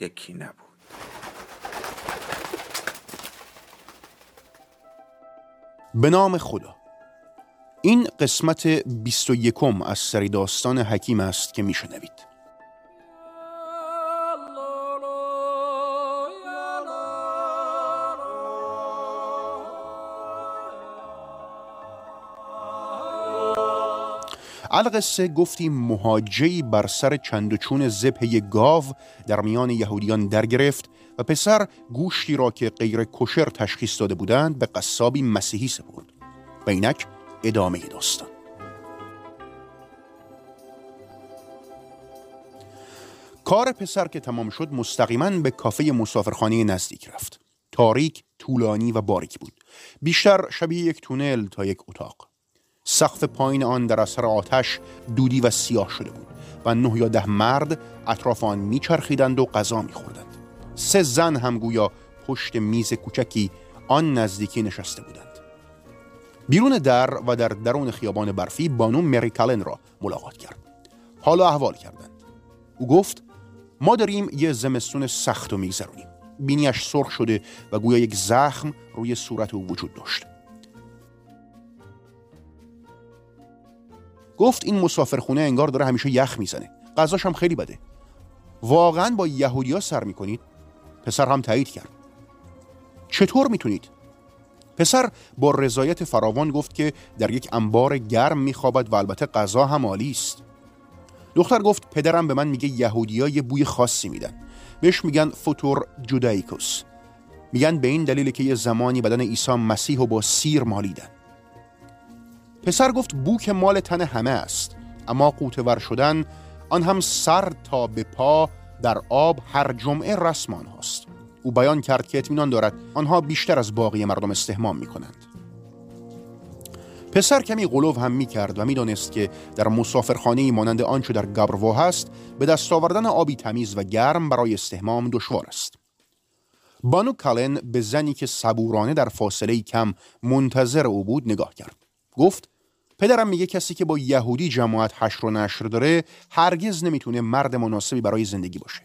یکی نبود. به نام خدا. این قسمت بیست و یکم از سری داستان حکیم است که میشنوید القصه گفتیم مهاجی بر سر چند و چون زبه گاو در میان یهودیان در گرفت و پسر گوشتی را که غیر کشر تشخیص داده بودند به قصابی مسیحی سپرد. و اینک ادامه داستان. کار پسر که تمام شد مستقیما به کافه مسافرخانه نزدیک رفت. تاریک، طولانی و باریک بود. بیشتر شبیه یک تونل تا یک اتاق. سقف پایین آن در اثر آتش دودی و سیاه شده بود و نه یا ده مرد اطراف آن میچرخیدند و غذا میخوردند. سه زن هم گویا پشت میز کوچکی آن نزدیکی نشسته بودند. بیرون در و در درون خیابان برفی بانو مری کالن را ملاقات کرد. حالا احوال کردند. او گفت ما داریم یه زمستون سخت و میگذرونیم. بینیش سرخ شده و گویا یک زخم روی صورت او وجود داشت. گفت این مسافرخونه انگار داره همیشه یخ می‌زنه. غذاش هم خیلی بده. واقعا با یهودیا سر می‌کنید؟ پسر هم تایید کرد. چطور می‌تونید؟ پسر با رضایت فراوان گفت که در یک انبار گرم میخوابد و البته غذا هم عالی است. دختر گفت پدرم به من میگه یهودیا یه بوی خاصی میدن. بهش میگن فوتور جودایکوس. میگن به این دلیل که یه زمانی بدن عیسی مسیح و با سیر مالیدن. پسر گفت بوک مال تن همه است. اما قوتور شدن آن هم سر تا به پا در آب هر جمعه رسمان هاست او بیان کرد که اطمینان دارد آنها بیشتر از باقی مردم استهمام می کنند پسر کمی قلوب هم می کرد و می‌دانست که در مسافرخانه مانند آنچه در گبروا هست به دست آوردن آبی تمیز و گرم برای استهمام دشوار است. بانو کالن به زنی که صبورانه در فاصله کم منتظر او بود نگاه کرد. گفت پدرم میگه کسی که با یهودی جماعت حشر و نشر داره هرگز نمی‌تونه مرد مناسبی برای زندگی باشه.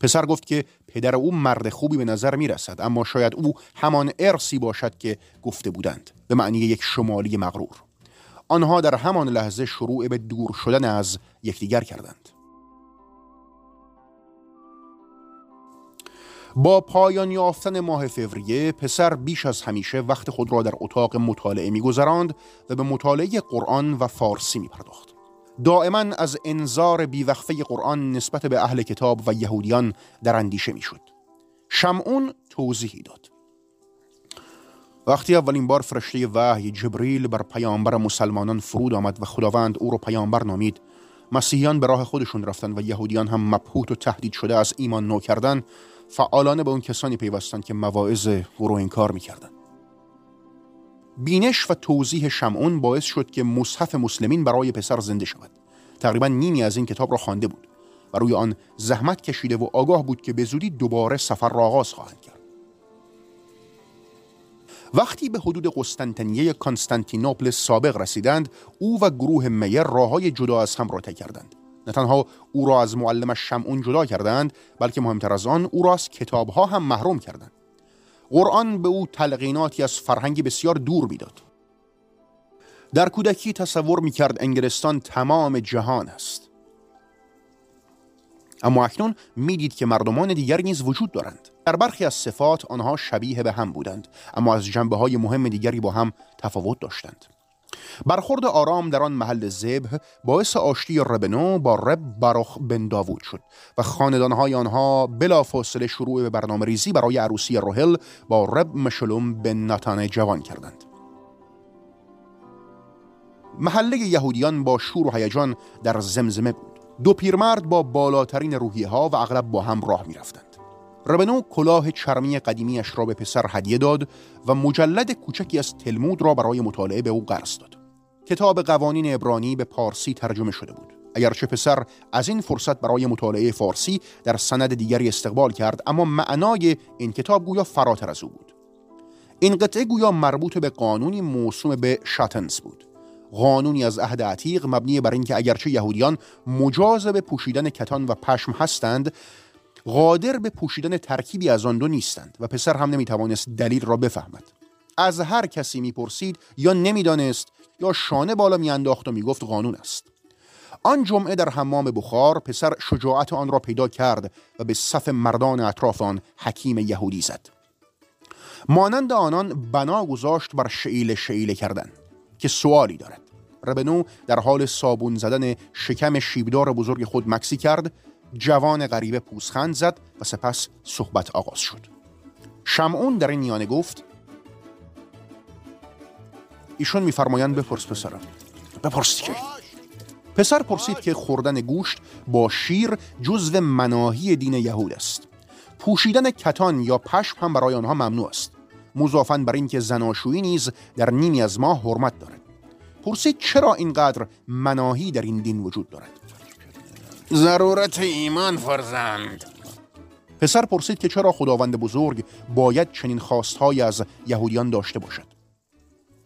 پسر گفت که پدر او مرد خوبی به نظر می‌رسد اما شاید او همان ارسی باشد که گفته بودند به معنی یک شمالی مغرور. آنها در همان لحظه شروع به دور شدن از یکدیگر کردند. با پایان یافتن ماه فوریه پسر بیش از همیشه وقت خود را در اتاق مطالعه میگذراند و به مطالعه قرآن و فارسی می پرداخت. دائما از انظار بیوقفه قرآن نسبت به اهل کتاب و یهودیان در اندیشه می‌شد. شمعون توضیحی داد. وقتی اولین بار فرشته وحی جبریل بر پیامبر مسلمانان فرود آمد و خداوند او را پیامبر نامید مسیحیان به راه خودشون رفتن و یهودیان هم مبهوت و تهدید شده از ایمان نو کردن فعالانه به اون کسانی پیوستند که مواعظ رو انکار می‌کردند. بینش و توضیح شمعون باعث شد که مصحف مسلمین برای پسر زنده شود. تقریبا نیمی از این کتاب را خوانده بود و روی آن زحمت کشیده و آگاه بود که به زودی دوباره سفر را آغاز خواهند کرد. وقتی به حدود قسطنطنیه کانستانتینوپل سابق رسیدند او و گروه میر راههای جدا از هم را کردند. نه تنها او را از معلمش شمعون جدا کردند بلکه مهمتر از آن او را از کتابها هم محروم کردند. قرآن به او تلقیناتی از فرهنگی بسیار دور می‌داد. در کودکی تصور می‌کرد انگلستان تمام جهان است. اما اکنون می‌دید که مردمان دیگر نیز وجود دارند. در برخی از صفات آنها شبیه به هم بودند اما از جنبه های مهم دیگری با هم تفاوت داشتند. برخورد آرام در آن محل زبه باعث آشتی ربنو با رب باروخ بن داوود شد و خاندانهای آنها بلافاصله شروع به برنامه ریزی برای عروسی روهل با رب مشلوم بن ناتان جوان کردند محله یهودیان با شور و هیجان در زمزمه بود دو پیرمرد با بالاترین روحیه ها و اغلب با هم راه می رفتند. ربنو کلاه چرمی قدیمیش را به پسر هدیه داد و مجلد کوچکی از تلمود را برای مطالعه به او قرض داد. کتاب قوانین ابرانی به پارسی ترجمه شده بود. اگرچه پسر از این فرصت برای مطالعه فارسی در سند دیگری استقبال کرد اما معنای این کتاب گویا فراتر از او بود. این قطعه گویا مربوط به قانونی موسوم به شاتنز بود. قانونی از عهد عتیق مبنی بر اینکه اگرچه یهودیان مجاز به پوشیدن کتان و پشم هستند قادر به پوشیدن ترکیبی از آن دو نیستند و پسر هم نمی‌توانست دلیل را بفهمد. از هر کسی می‌پرسید یا نمی‌دانست یا شانه بالا میانداخت و می‌گفت قانون است. آن جمعه در حمام بخار پسر شجاعت آن را پیدا کرد و به صف مردان اطراف آن حکیم یهودی زد. مانند آنان بنا گذاشت بر شعیل شعیله کردن که سوالی دارد. ربنو در حال صابون زدن شکم شیبدار بزرگ خود مکسی کرد جوان غریبه پوسخند زد و سپس صحبت آغاز شد. شمعون در این میانه گفت ایشون میفرمایند بپرس پسرم. بپرس که پسر پرسید که خوردن گوشت با شیر جزو مناهی دین یهود است. پوشیدن کتان یا پشم هم برای آنها ممنوع است. مضافن بر اینکه زناشویی نیز در نیمی از ماه حرمت دارد. پرسید چرا اینقدر مناهی در این دین وجود دارد؟ ضرورت ایمان فرزند. پسر پرسید که چرا خداوند بزرگ باید چنین خواستهایی از یهودیان داشته باشد.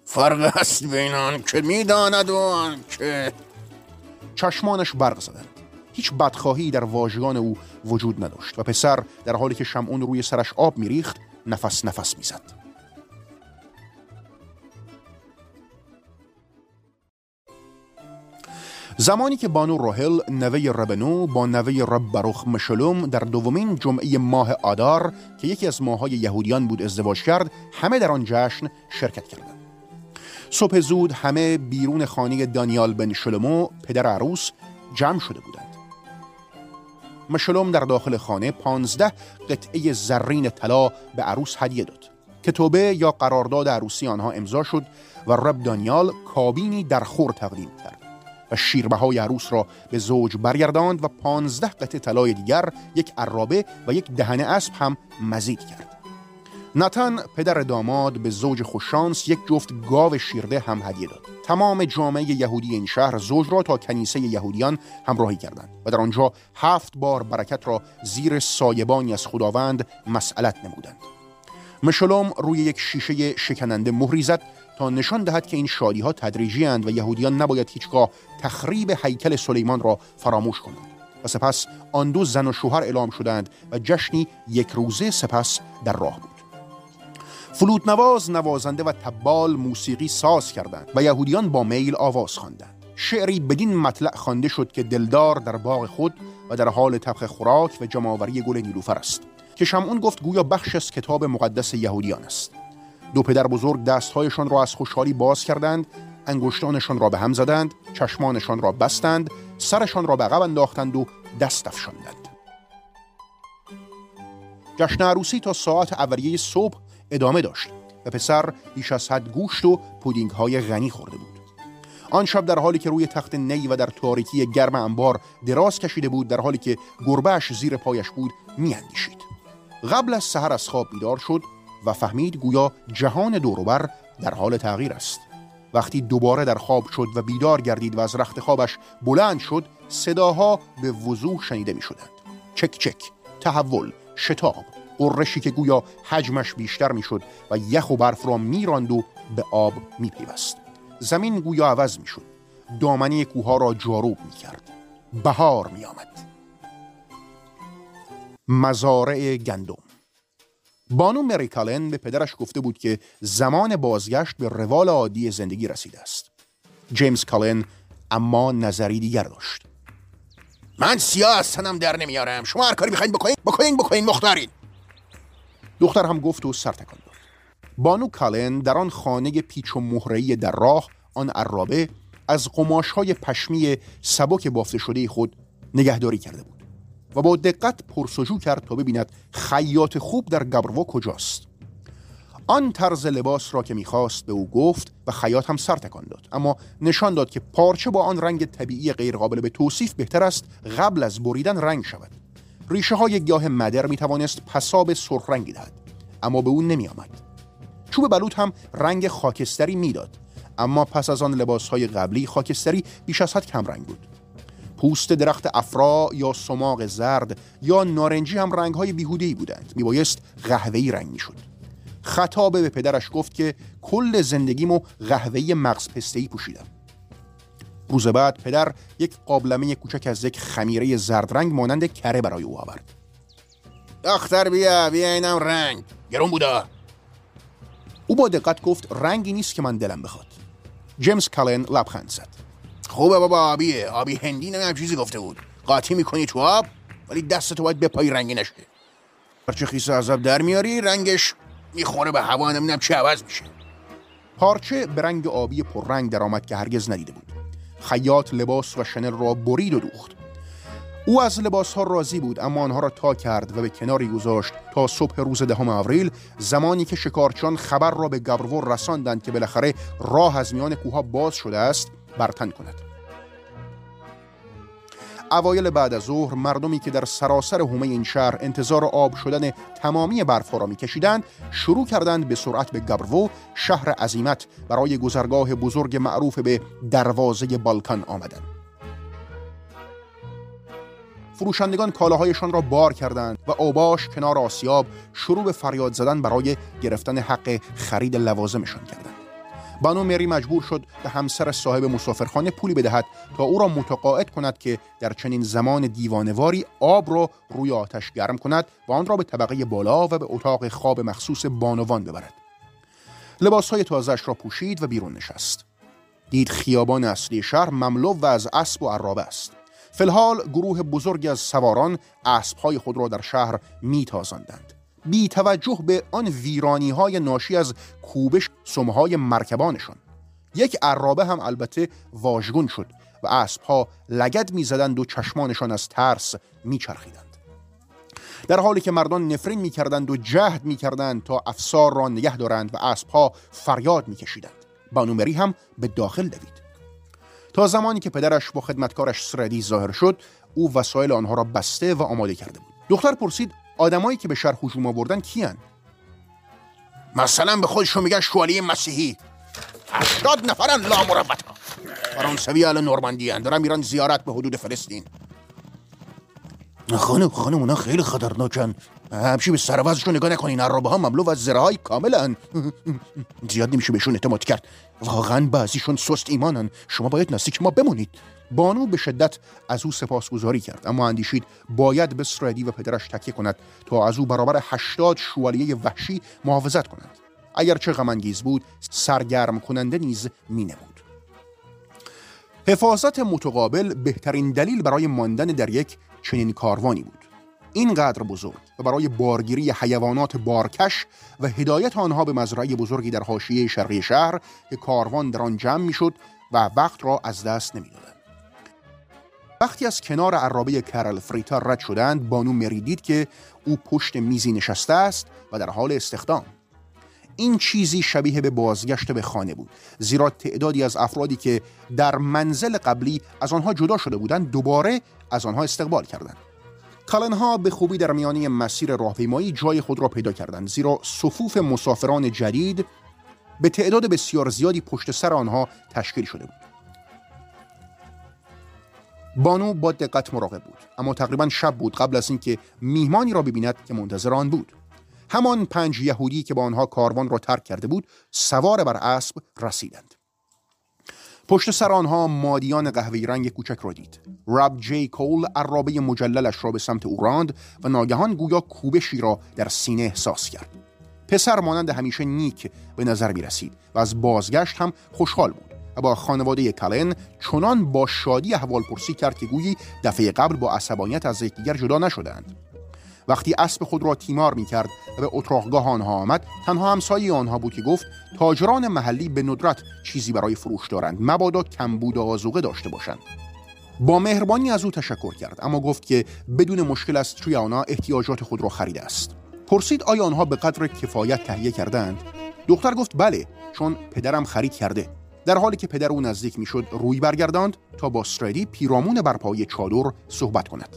فرق است بین آن که می‌داند و آن که چشمانش برق زدند هیچ بدخواهی در واژگان او وجود نداشت و پسر در حالی که شمعون روی سرش آب میریخت نفس نفس می‌زد. زمانی که بانو روهل نوه ربنو با نوه رب بروخ مشلوم در دومین جمعه ماه آدار که یکی از ماههای یهودیان بود ازدواج کرد همه در آن جشن شرکت کردند. صبح زود همه بیرون خانه دانیال بن شلومو پدر عروس جمع شده بودند. مشلوم در داخل خانه پانزده قطعه زرین طلا به عروس هدیه داد که توبه یا قرارداد عروسی آنها امضا شد و رب دانیال کابینی در خور تقدیم کرد. و شیربهای عروس را به زوج برگرداند و پانزده قطعه طلای دیگر یک عرابه و یک دهن اسب هم مزید کرد. نتن پدر داماد به زوج خوششانس یک جفت گاو شیرده هم هدیه داد. تمام جامعه یهودی این شهر زوج را تا کنیسه یهودیان همراهی کردند و در آنجا هفت بار برکت را زیر سایبانی از خداوند مسئلت نمودند. مشلوم روی یک شیشه شکننده مهری زد نشان دهد که این شادی ها تدریجی اند و یهودیان نباید هیچگاه تخریب هیکل سلیمان را فراموش کنند. و سپس آن دو زن و شوهر اعلام شدند و جشنی یک روزه سپس در راه بود. فلوت نواز نوازنده و تبال موسیقی ساز کردند و یهودیان با میل آواز خواندند. شعری بدین مطلع خوانده شد که دلدار در باغ خود و در حال طبخ خوراک و جمعآوری گل نیلوفر است. که شمعون گفت گویا بخش از کتاب مقدس یهودیان است. دو پدر بزرگ دستهایشان را از خوشحالی باز کردند انگشتانشان را به هم زدند چشمانشان را بستند سرشان را به عقب انداختند و دست افشاندند. جشن عروسی تا ساعت اولیه صبح ادامه داشت و پسر بیش از حد گوشت و پودینگ های غنی خورده بود. آن شب در حالی که روی تخت نی و در تاریکی گرم انبار دراز کشیده بود در حالی که گربهش زیر پایش بود میاندیشید. قبل از سحر از خواب بیدار شد و فهمید گویا جهان دوروبر در حال تغییر است. وقتی دوباره در خواب شد و بیدار گردید و از رخت خوابش بلند شد صداها به وضوح شنیده می شدند چک چک تحول شتاب قرشی که گویا حجمش بیشتر می‌شد و یخ و برف را میراند و به آب میپیوست. زمین گویا عوض می‌شد. دامنی کوها را جاروب می‌کرد. بهار میآمد. مزارع گندم بانو مریکالن به پدرش گفته بود که زمان بازگشت به روال عادی زندگی رسیده است. جیمز کالن اما نظری دیگر داشت. من سیاه از در نمیارم. شما هر کاری بخواین بکنین بکنین بکنین مختارین. دختر هم گفت و سر تکان داد. بانو کالن در آن خانه پیچ و مهره‌ای در راه آن عرابه از قماش های پشمی سبک بافته شده خود نگهداری کرده بود. و با دقت پرسجو کرد تا ببیند خیاط خوب در گبروا کجاست. آن طرز لباس را که می‌خواست به او گفت و خیاط هم سر تکان داد. اما نشان داد که پارچه با آن رنگ طبیعی غیرقابل به توصیف بهتر است قبل از بریدن رنگ شود. ریشه های گیاه مدر می توانست پساب سرخ رنگی دهد اما به او نمی آمد. چوب بلوط هم رنگ خاکستری می‌داد اما پس از آن لباس های قبلی خاکستری بیش از حد کم رنگ بود. پوست درخت افرا یا سماق زرد یا نارنجی هم رنگ های بیهوده بودند. میبایست قهوه‌ای رنگ می‌شد. خطابه به پدرش گفت که کل زندگیمو قهوه‌ای مغز پسته‌ای پوشیدم. روز بعد پدر یک قابلمه کوچک از یک خمیره زرد رنگ مانند کره برای او آورد. دختر بیا بیا اینم رنگ. گرون بودا. او با دقت گفت رنگی نیست که من دلم بخواد. جیمز کالن لبخند زد. خوبه بابا آبیه. آبی هندی نمیم چیزی گفته بود. قاطی می‌کنی تو آب ولی دستتو باید به پای رنگی نشه. هرچه خیس عذاب در میاری رنگش می‌خوره به هوا نمی‌دونم چه عوض میشه. پارچه به رنگ آبی پررنگ درآمد که هرگز ندیده بود. خیاط لباس و شنل را برید و دوخت. او از لباس ها راضی بود اما آنها را تا کرد و به کناری گذاشت تا صبح روز دهم آوریل زمانی که شکارچان خبر را به گبرور رساندند که بالاخره راه از میان کوها باز شده است. برتن کند. اوایل بعد از ظهر مردمی که در سراسر حومه این شهر انتظار آب شدن تمامی برفها را میکشیدند شروع کردند به سرعت به گبرو شهر عظیمت برای گذرگاه بزرگ معروف به دروازه بالکان آمدند فروشندگان کالاهایشان را بار کردند و اوباش کنار آسیاب شروع به فریاد زدن برای گرفتن حق خرید لوازمشان کردند. بانو مری مجبور شد به همسر صاحب مسافرخانه پولی بدهد تا او را متقاعد کند که در چنین زمان دیوانواری آب را روی آتش گرم کند و آن را به طبقه بالا و به اتاق خواب مخصوص بانوان ببرد. لباسهای تازش را پوشید و بیرون نشست. دید خیابان اصلی شهر مملو و از اسب و عرابه است. فلحال گروه بزرگی از سواران اسبهای خود را در شهر میتازاندند بی توجه به آن ویرانی های ناشی از کوبش سمهای مرکبانشان. یک عرابه هم البته واژگون شد و اسبها لگد می‌زدند و چشمانشان از ترس میچرخیدند. در حالی که مردان نفرین می‌کردند و جهد می‌کردند تا افسار را نگه دارند و اسبها فریاد میکشیدند. بانومری هم به داخل دوید. تا زمانی که پدرش با خدمتکارش سردی ظاهر شد او وسایل آنها را بسته و آماده کرده بود. دختر پرسید آدمایی که به شهر هجوم آوردن کیان؟ مثلا به خودشون میگن شوالی مسیحی. هشتاد نفرن لا مربتا فرانسوی اهل نورماندی دارن میرن زیارت به حدود فلسطین. خانم خانم اونا خیلی خطرناکن. همچی به سروازشون نگاه نکنین. عرابه ها مملو از زرهای کاملن. زیاد نمیشه بهشون اعتماد کرد. واقعا بعضیشون سست ایمانن. شما باید نزدیک ما بمونید. بانو به شدت از او سپاسگزاری کرد اما اندیشید باید به سردی و پدرش تکیه کند تا از او برابر هشتاد شوالیه وحشی محافظت کنند اگرچه غمانگیز بود سرگرم کننده نیز مینمود. حفاظت متقابل بهترین دلیل برای ماندن در یک چنین کاروانی بود. اینقدر بزرگ و برای بارگیری حیوانات بارکش و هدایت آنها به مزرعه بزرگی در حاشیه شرقی شهر که کاروان در آن جمع می‌شد و وقت را از دست نمی‌دادند. وقتی از کنار عرابه کرل فریتا رد شدند بانو مری دید که او پشت میزی نشسته است و در حال استخدام. این چیزی شبیه به بازگشت به خانه بود زیرا تعدادی از افرادی که در منزل قبلی از آنها جدا شده بودند دوباره از آنها استقبال کردند. کالنها به خوبی در میانی مسیر راهپیمایی جای خود را پیدا کردند زیرا صفوف مسافران جدید به تعداد بسیار زیادی پشت سر آنها تشکیل شده بود. بانو با دقت مراقب بود. اما تقریبا شب بود قبل از اینکه میهمانی را ببیند که منتظر آن بود. همان پنج یهودی که با آنها کاروان را ترک کرده بود سوار بر اسب رسیدند. پشت سر آنها مادیان قهوه‌ای رنگ کوچک را دید. راب جی کول عرابه مجللش را به سمت او راند و ناگهان گویا کوبشی را در سینه احساس کرد. پسر مانند همیشه نیک به نظر می رسید و از بازگشت هم خوشحال بود. و با خانواده کلن چنان با شادی احوال پرسی کرد که گویی دفعه قبل با عصبانیت از یکدیگر جدا نشدند. وقتی اسب خود را تیمار می کرد و به اتراقگاه آنها آمد تنها همسایه آنها بود که گفت تاجران محلی به ندرت چیزی برای فروش دارند مبادا کمبود آزوقه داشته باشند. با مهربانی از او تشکر کرد اما گفت که بدون مشکل است توی آنها احتیاجات خود را خریده است. پرسید آیا آنها به قدر کفایت تهیه کردند دختر گفت بله چون پدرم خرید کرده. در حالی که پدر او نزدیک می‌شد روی برگرداند تا با استریدی پیرامون برپای چادر صحبت کند.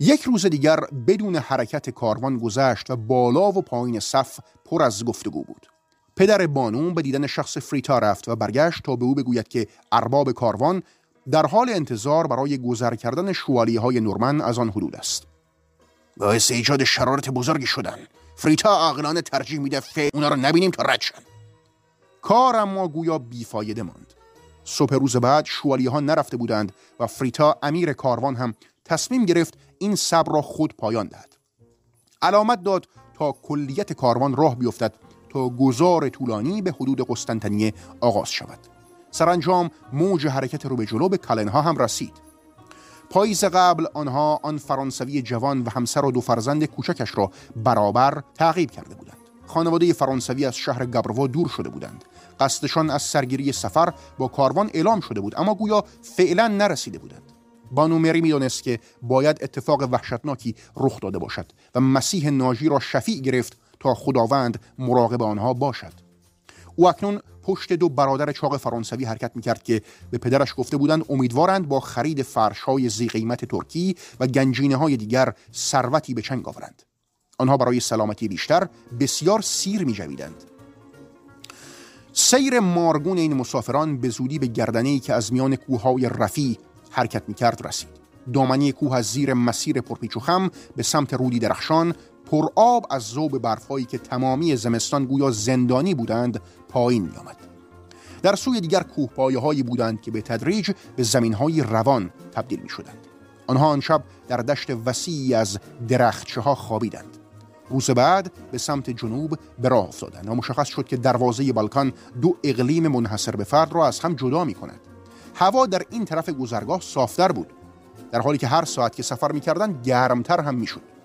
یک روز دیگر بدون حرکت کاروان گذشت و بالا و پایین صف پر از گفتگو بود. پدر بانو به دیدن شخص فریتا رفت و برگشت تا به او بگوید که ارباب کاروان در حال انتظار برای گذر کردن شوالیه های نورمن از آن حدود است. باعث ایجاد شرارت بزرگی شدن. فریتا عاقلانه ترجیح میده ف اونا رو نبینیم تا رد کار اما گویا بیفایده ماند. صبح روز بعد شوالیه ها نرفته بودند و فریتا امیر کاروان هم تصمیم گرفت این صبر را خود پایان دهد. علامت داد تا کلیت کاروان راه بیفتد تا گذار طولانی به حدود قسطنطنیه آغاز شود. سرانجام موج حرکت رو به جلو به کلنها هم رسید. پاییز قبل آنها آن فرانسوی جوان و همسر و دو فرزند کوچکش را برابر تعقیب کرده بودند. خانواده فرانسوی از شهر گبروا دور شده بودند. قصدشان از سرگیری سفر با کاروان اعلام شده بود اما گویا فعلا نرسیده بودند. بانو مری می‌دانست که باید اتفاق وحشتناکی رخ داده باشد و مسیح ناجی را شفیع گرفت تا خداوند مراقب آنها باشد. او اکنون پشت دو برادر چاق فرانسوی حرکت می‌کرد که به پدرش گفته بودند امیدوارند با خرید فرش های زی قیمت ترکی و گنجینه های دیگر ثروتی به چنگ آورند آنها برای سلامتی بیشتر بسیار سیر می جویدند. سیر مارگون این مسافران به زودی به گردنه که از میان کوههای رفی حرکت می کرد رسید. دامنی کوه از زیر مسیر پرپیچ و خم به سمت رودی درخشان پر آب از زوب برفایی که تمامی زمستان گویا زندانی بودند پایین می آمد. در سوی دیگر کوه هایی بودند که به تدریج به زمین های روان تبدیل می شدند. آنها آن شب در دشت وسیعی از درختچه ها خوابیدند. روز بعد به سمت جنوب به راه افتادند و مشخص شد که دروازه بالکان دو اقلیم منحصر به فرد را از هم جدا می کند. هوا در این طرف گذرگاه صافتر بود در حالی که هر ساعت که سفر می‌کردند گرمتر هم می‌شد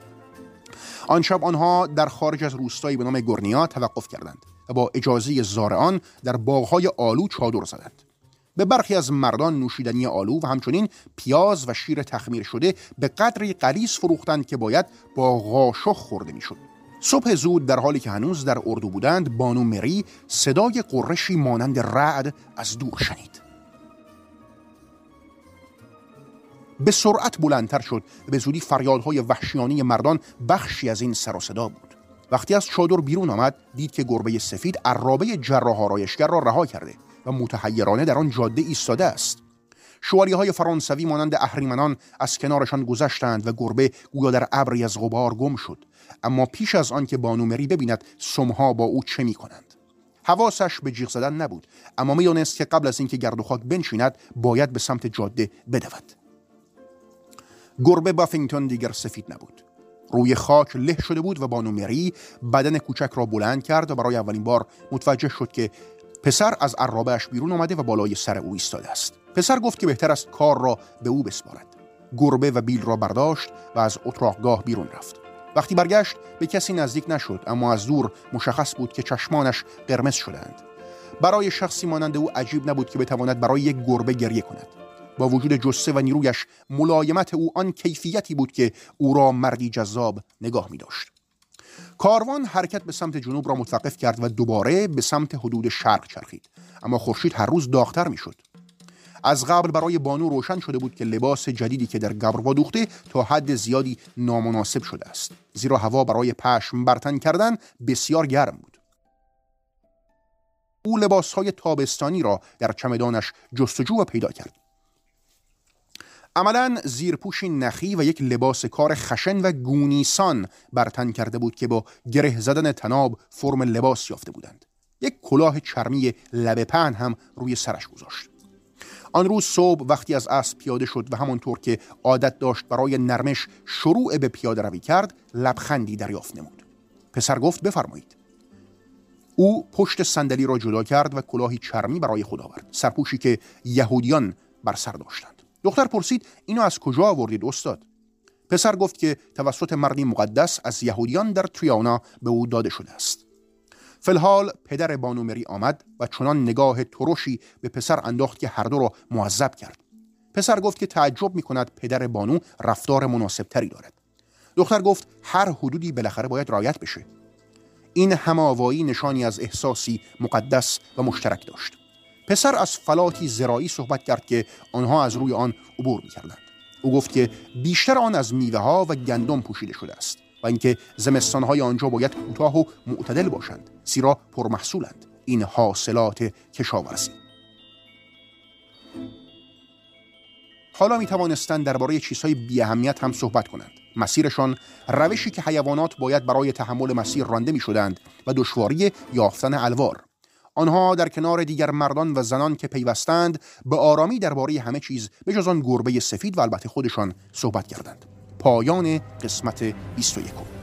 آن شب آنها در خارج از روستایی به نام گورنیا توقف کردند و با اجازه زارعان در باغهای آلو چادر زدند. به برخی از مردان نوشیدنی آلو و همچنین پیاز و شیر تخمیر شده به قدری قلیس فروختند که باید با قاشق خورده می‌شد. صبح زود در حالی که هنوز در اردو بودند بانو مری صدای قرشی مانند رعد از دور شنید. به سرعت بلندتر شد به زودی فریادهای وحشیانی مردان بخشی از این سر و صدا بود. وقتی از چادر بیرون آمد دید که گربه سفید عرابه جراح آرایشگر را رها کرده و متحیرانه در آن جاده ایستاده است. شوالیه های فرانسوی مانند اهریمنان از کنارشان گذشتند و گربه گویا در ابری از غبار گم شد. اما پیش از آن که بانومری ببیند سمها با او چه می کنند حواسش به جیغ زدن نبود اما می‌دانست که قبل از اینکه گرد و خاک بنشیند باید به سمت جاده بدود. گربه بافینگتون دیگر سفید نبود. روی خاک له شده بود و بانو مری بدن کوچک را بلند کرد و برای اولین بار متوجه شد که پسر از عرابهش بیرون آمده و بالای سر او ایستاده است. پسر گفت که بهتر است کار را به او بسپارد. گربه و بیل را برداشت و از اتراقگاه بیرون رفت. وقتی برگشت به کسی نزدیک نشد اما از دور مشخص بود که چشمانش قرمز شدند. برای شخصی مانند او عجیب نبود که بتواند برای یک گربه گریه کند. با وجود جسه و نیرویش ملایمت او آن کیفیتی بود که او را مردی جذاب نگاه می داشت. کاروان حرکت به سمت جنوب را متوقف کرد و دوباره به سمت حدود شرق چرخید. اما خورشید هر روز داغتر می‌شد. از قبل برای بانو روشن شده بود که لباس جدیدی که در گبر دوخته تا حد زیادی نامناسب شده است. زیرا هوا برای پشم برتن کردن بسیار گرم بود. او لباس های تابستانی را در چمدانش جستجو و پیدا کرد. عملا زیرپوشی نخی و یک لباس کار خشن و گونیسان برتن کرده بود که با گره زدن تناب فرم لباس یافته بودند. یک کلاه چرمی لبه پهن هم روی سرش گذاشت. آن روز صبح وقتی از اسب پیاده شد و همانطور که عادت داشت برای نرمش شروع به پیاده روی کرد لبخندی دریافت نمود. پسر گفت بفرمایید. او پشت صندلی را جدا کرد و کلاهی چرمی برای خود آورد سرپوشی که یهودیان بر سر داشتند. دختر پرسید اینو از کجا آوردید استاد؟ پسر گفت که توسط مردی مقدس از یهودیان در تریانا به او داده شده است. فلحال پدر بانومری آمد و چنان نگاه ترشی به پسر انداخت که هر دو را معذب کرد. پسر گفت که تعجب می کند پدر بانو رفتار مناسبتری دارد. دختر گفت هر حدودی بالاخره باید رایت بشه. این هماوایی نشانی از احساسی مقدس و مشترک داشت. پسر از فلاتی زرایی صحبت کرد که آنها از روی آن عبور می‌کردند. او گفت که بیشتر آن از میوه ها و گندم پوشیده شده است و اینکه زمستانهای آنجا باید کوتاه و معتدل باشند زیرا پرمحصولند. این حاصلات کشاورزی. حالا می توانستند درباره چیزهای بی اهمیت هم صحبت کنند. مسیرشان روشی که حیوانات باید برای تحمل مسیر رانده می شدند و دشواری یافتن الوار. آنها در کنار دیگر مردان و زنان که پیوستند به آرامی درباره همه چیز به جز آن گربه سفید و البته خودشان صحبت کردند. پایان قسمت 21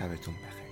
شبتون بخیر.